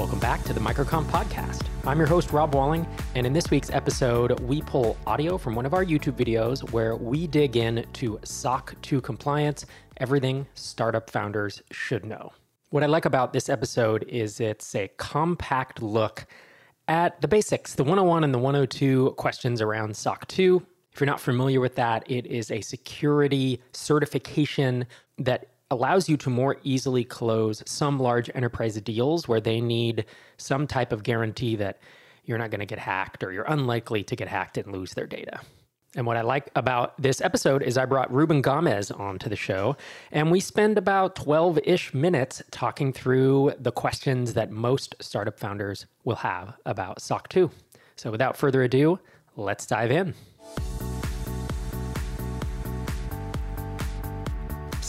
Welcome back to the MicroConf Podcast. I'm your host, Rob Walling, and in this week's episode, we pull audio from one of our YouTube videos where we dig in to SOC 2 compliance, everything startup founders should know. What I like about this episode is it's a compact look at the basics, the 101 and the 102 questions around SOC 2. If you're not familiar with that, it is a security certification that allows you to more easily close some large enterprise deals where they need some type of guarantee that you're not going to get hacked or you're unlikely to get hacked and lose their data. And what I like about this episode is I brought Ruben Gamez onto the show, and we spend about 12 ish minutes talking through the questions that most startup founders will have about SOC 2. So without further ado, let's dive in.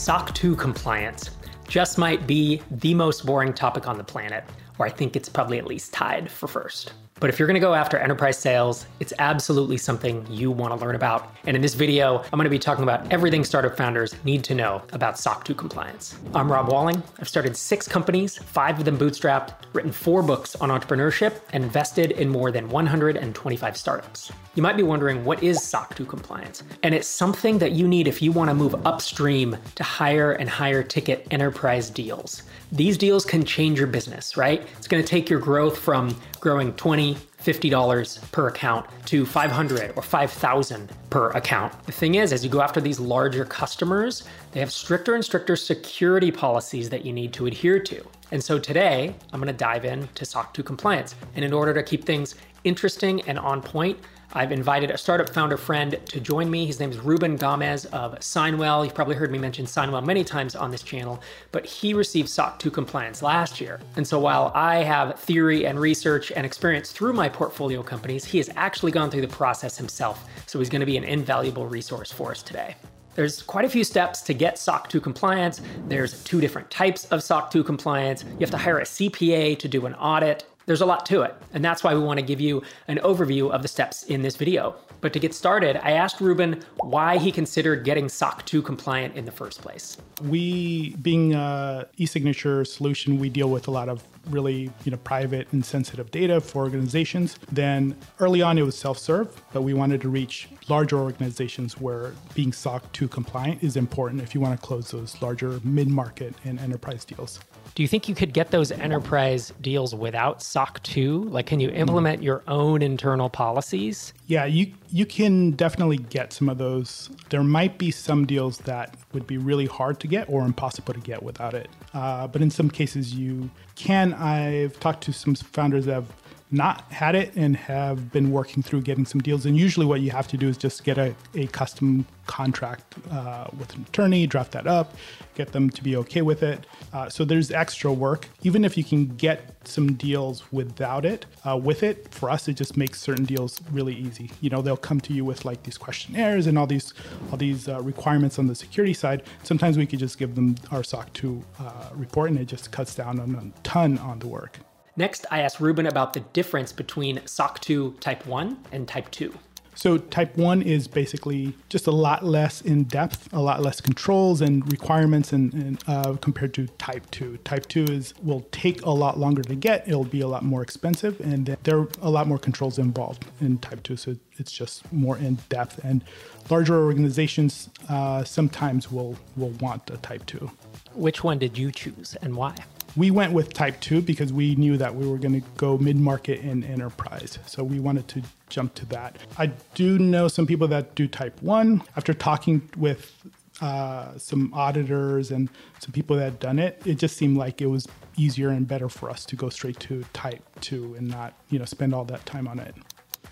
SOC 2 compliance just might be the most boring topic on the planet, or I think it's probably at least tied for first. But if you're gonna go after enterprise sales, it's absolutely something you wanna learn about. And in this video, I'm gonna be talking about everything startup founders need to know about SOC 2 compliance. I'm Rob Walling. I've started six companies, five of them bootstrapped, written four books on entrepreneurship, and invested in more than 125 startups. You might be wondering what is SOC 2 compliance? And it's something that you need if you wanna move upstream to higher and higher ticket enterprise deals. These deals can change your business, right? It's gonna take your growth from growing 20, $50 per account to 500 or 5000 per account. The thing is as you go after these larger customers, they have stricter and stricter security policies that you need to adhere to. And so today, I'm going to dive into SOC 2 compliance. And in order to keep things interesting and on point, I've invited a startup founder friend to join me. His name is Ruben Gamez of Signwell. You've probably heard me mention Signwell many times on this channel, but he received SOC 2 compliance last year. And so while I have theory and research and experience through my portfolio companies, he has actually gone through the process himself. So he's going to be an invaluable resource for us today. There's quite a few steps to get SOC 2 compliance. There's two different types of SOC 2 compliance. You have to hire a CPA to do an audit. There's a lot to it, and that's why we want to give you an overview of the steps in this video. But to get started, I asked Ruben why he considered getting SOC 2 compliant in the first place. We, being a e-signature solution, we deal with a lot of really you know private and sensitive data for organizations. Then early on it was self-serve, but we wanted to reach larger organizations where being SOC 2 compliant is important if you want to close those larger mid-market and enterprise deals. Do you think you could get those enterprise deals without SOC 2? Like, can you implement your own internal policies? Yeah, you you can definitely get some of those. There might be some deals that would be really hard to get or impossible to get without it. Uh, but in some cases, you can. I've talked to some founders that have not had it and have been working through getting some deals. And usually, what you have to do is just get a, a custom contract uh, with an attorney, draft that up, get them to be okay with it. Uh, so there's extra work. Even if you can get some deals without it, uh, with it, for us, it just makes certain deals really easy. You know, they'll come to you with like these questionnaires and all these all these uh, requirements on the security side. Sometimes we could just give them our SOC 2 uh, report, and it just cuts down on a ton on the work. Next, I asked Ruben about the difference between SOC 2 Type 1 and Type 2. So, Type 1 is basically just a lot less in depth, a lot less controls and requirements and, and uh, compared to Type 2. Type 2 is will take a lot longer to get, it'll be a lot more expensive, and there are a lot more controls involved in Type 2. So, it's just more in depth. And larger organizations uh, sometimes will, will want a Type 2. Which one did you choose and why? We went with type 2 because we knew that we were going to go mid market and enterprise. So we wanted to jump to that. I do know some people that do type 1. After talking with uh, some auditors and some people that had done it, it just seemed like it was easier and better for us to go straight to type 2 and not, you know, spend all that time on it.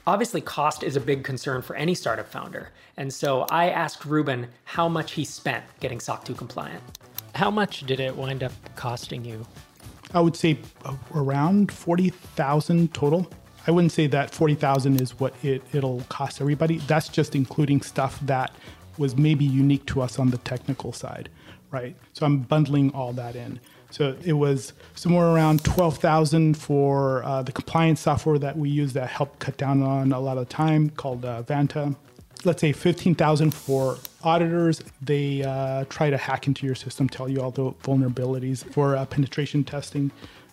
Obviously, cost is a big concern for any startup founder. And so I asked Ruben how much he spent getting SOC 2 compliant. How much did it wind up costing you? I would say around 40,000 total. I wouldn't say that 40,000 is what it, it'll cost everybody. That's just including stuff that was maybe unique to us on the technical side, right? So I'm bundling all that in. So it was somewhere around 12,000 for uh, the compliance software that we use that helped cut down on a lot of time called uh, Vanta let's say 15,000 for auditors. They uh, try to hack into your system, tell you all the vulnerabilities for uh, penetration testing.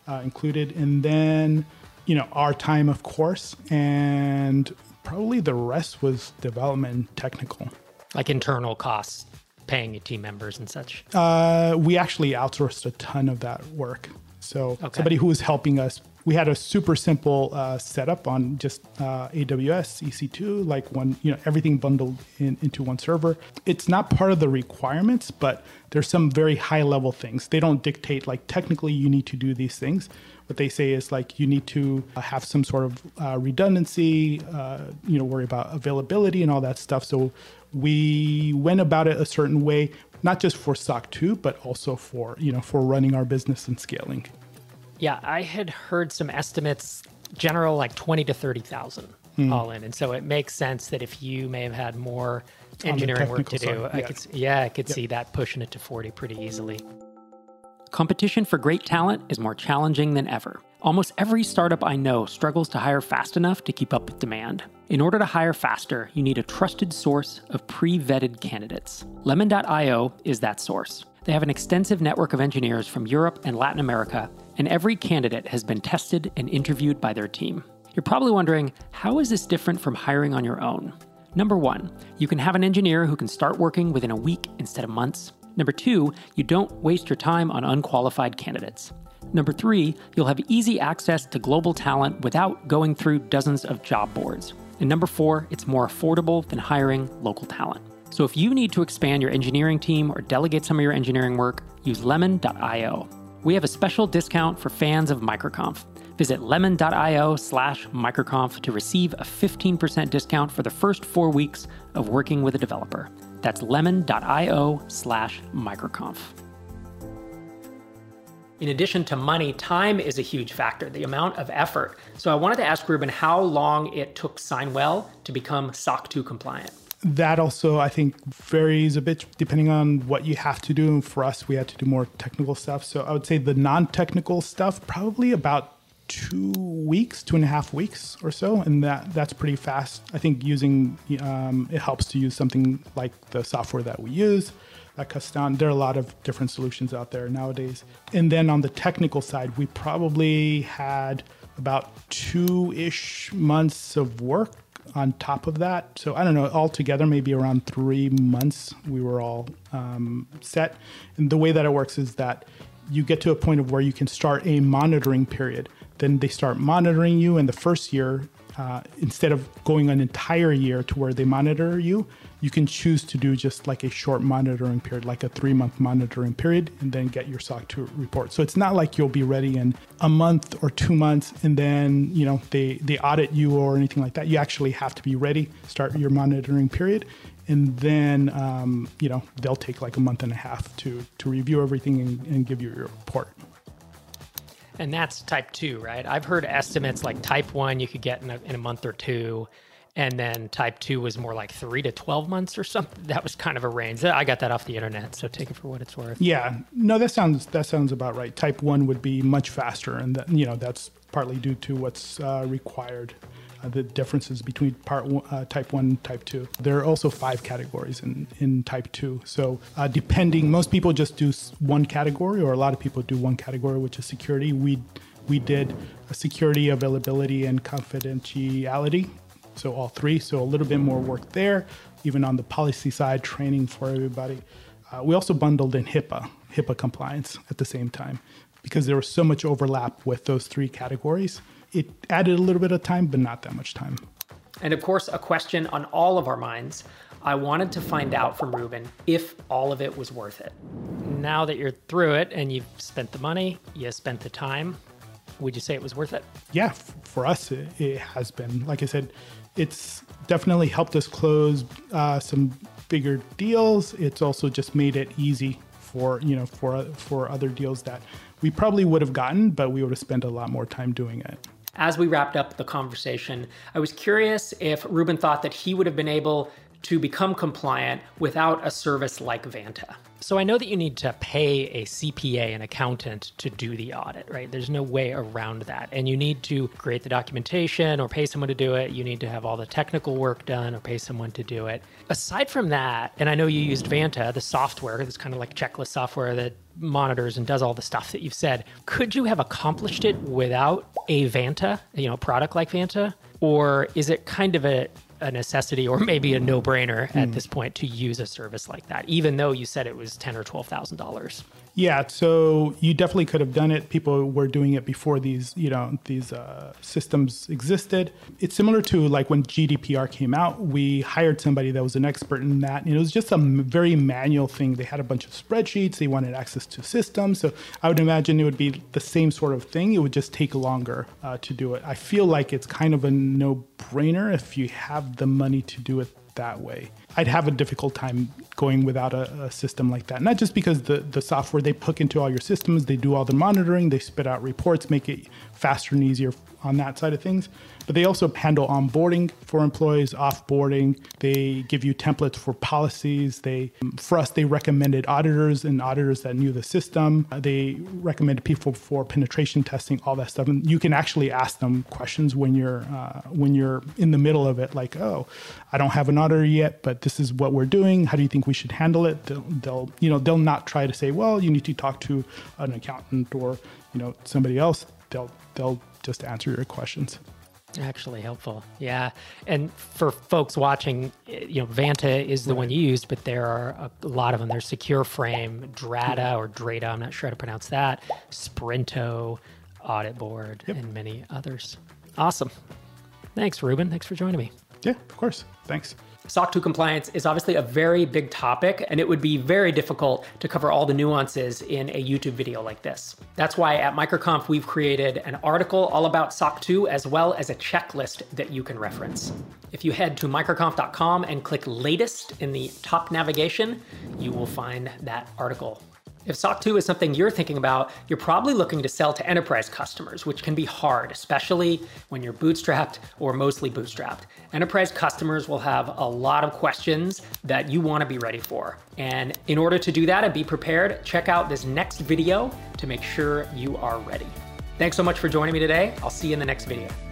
uh, included. And then, you know, our time, of course, and probably the rest was development technical. Like internal costs, paying your team members and such? Uh, we actually outsourced a ton of that work. So okay. somebody who was helping us we had a super simple uh, setup on just uh, AWS EC2, like one, you know, everything bundled in, into one server. It's not part of the requirements, but there's some very high level things. They don't dictate like technically you need to do these things. What they say is like you need to uh, have some sort of uh, redundancy, uh, you know, worry about availability and all that stuff. So we went about it a certain way, not just for SOC 2, but also for, you know, for running our business and scaling. Yeah, I had heard some estimates, general like twenty to thirty thousand mm. all in, and so it makes sense that if you may have had more engineering work to do, side, I could yeah, I could yep. see that pushing it to forty pretty easily. Competition for great talent is more challenging than ever. Almost every startup I know struggles to hire fast enough to keep up with demand. In order to hire faster, you need a trusted source of pre vetted candidates. Lemon.io is that source. They have an extensive network of engineers from Europe and Latin America, and every candidate has been tested and interviewed by their team. You're probably wondering how is this different from hiring on your own? Number one, you can have an engineer who can start working within a week instead of months. Number two, you don't waste your time on unqualified candidates. Number three, you'll have easy access to global talent without going through dozens of job boards. And number four, it's more affordable than hiring local talent. So if you need to expand your engineering team or delegate some of your engineering work, use lemon.io. We have a special discount for fans of MicroConf. Visit lemon.io slash microconf to receive a 15% discount for the first four weeks of working with a developer. That's lemon.io slash microconf. In addition to money, time is a huge factor, the amount of effort. So I wanted to ask Ruben how long it took Signwell to become SOC 2 compliant that also I think varies a bit depending on what you have to do. For us, we had to do more technical stuff. So I would say the non-technical stuff probably about two weeks, two and a half weeks or so, and that that's pretty fast. I think using um, it helps to use something like the software that we use. That cuts down. There are a lot of different solutions out there nowadays. And then on the technical side, we probably had about two ish months of work on top of that. So I don't know, altogether, maybe around three months, we were all um, set. And the way that it works is that you get to a point of where you can start a monitoring period. Then they start monitoring you, and the first year, uh, instead of going an entire year to where they monitor you, you can choose to do just like a short monitoring period, like a three month monitoring period, and then get your SOC 2 report. So it's not like you'll be ready in a month or two months and then, you know, they, they audit you or anything like that. You actually have to be ready, start your monitoring period. And then, um, you know, they'll take like a month and a half to, to review everything and, and give you your report. And that's type two, right? I've heard estimates like type one you could get in a, in a month or two and then type 2 was more like 3 to 12 months or something. That was kind of a range. I got that off the internet so take it for what it's worth. Yeah. No that sounds that sounds about right. Type 1 would be much faster and that, you know that's partly due to what's uh, required uh, the differences between part one, uh, type 1 and type 2 there are also five categories in, in type 2 so uh, depending most people just do one category or a lot of people do one category which is security. We we did security availability and confidentiality so all three. So a little bit more work there, even on the policy side, training for everybody. Uh, we also bundled in HIPAA, HIPAA compliance at the same time, because there was so much overlap with those three categories. It added a little bit of time, but not that much time. And of course, a question on all of our minds. I wanted to find out from Ruben if all of it was worth it. Now that you're through it and you've spent the money, you spent the time, would you say it was worth it? Yeah, for us, it, it has been. Like I said, it's definitely helped us close uh, some bigger deals. It's also just made it easy for you know for for other deals that we probably would have gotten, but we would have spent a lot more time doing it. As we wrapped up the conversation, I was curious if Ruben thought that he would have been able to become compliant without a service like Vanta. So I know that you need to pay a CPA, an accountant, to do the audit, right? There's no way around that. And you need to create the documentation or pay someone to do it. You need to have all the technical work done or pay someone to do it. Aside from that, and I know you used Vanta, the software, that's kind of like checklist software that monitors and does all the stuff that you've said. Could you have accomplished it without a Vanta, you know, product like Vanta? Or is it kind of a a necessity or maybe a no-brainer mm. at hmm. this point to use a service like that, even though you said it was ten or twelve thousand dollars. Yeah, so you definitely could have done it. People were doing it before these, you know, these uh, systems existed. It's similar to like when GDPR came out. We hired somebody that was an expert in that, and it was just a very manual thing. They had a bunch of spreadsheets. They wanted access to systems, so I would imagine it would be the same sort of thing. It would just take longer uh, to do it. I feel like it's kind of a no-brainer if you have the money to do it that way. I'd have a difficult time going without a, a, system like that. Not just because the, the software they hook into all your systems, they do all the monitoring, they spit out reports, make it faster and easier on that side of things, but they also handle onboarding for employees, offboarding. They give you templates for policies. They, for us, they recommended auditors and auditors that knew the system. They recommended people for penetration testing, all that stuff. And you can actually ask them questions when you're uh, when you're in the middle of it, like, oh, I don't have an auditor yet, but this is what we're doing. How do you think we should handle it? They'll, they'll you know they'll not try to say, well, you need to talk to an accountant or you know somebody else. They'll they'll just answer your questions. Actually helpful. Yeah. And for folks watching, you know, Vanta is the right. one you used, but there are a lot of them. There's Secure Frame, Drata mm-hmm. or Drata, I'm not sure how to pronounce that, Sprinto, Audit Board, yep. and many others. Awesome. Thanks, Ruben. Thanks for joining me. Yeah, of course. Thanks. SOC 2 compliance is obviously a very big topic, and it would be very difficult to cover all the nuances in a YouTube video like this. That's why at MicroConf we've created an article all about SOC 2 as well as a checklist that you can reference. If you head to microconf.com and click latest in the top navigation, you will find that article. If SOC 2 is something you're thinking about, you're probably looking to sell to enterprise customers, which can be hard, especially when you're bootstrapped or mostly bootstrapped. Enterprise customers will have a lot of questions that you want to be ready for. And in order to do that and be prepared, check out this next video to make sure you are ready. Thanks so much for joining me today. I'll see you in the next video.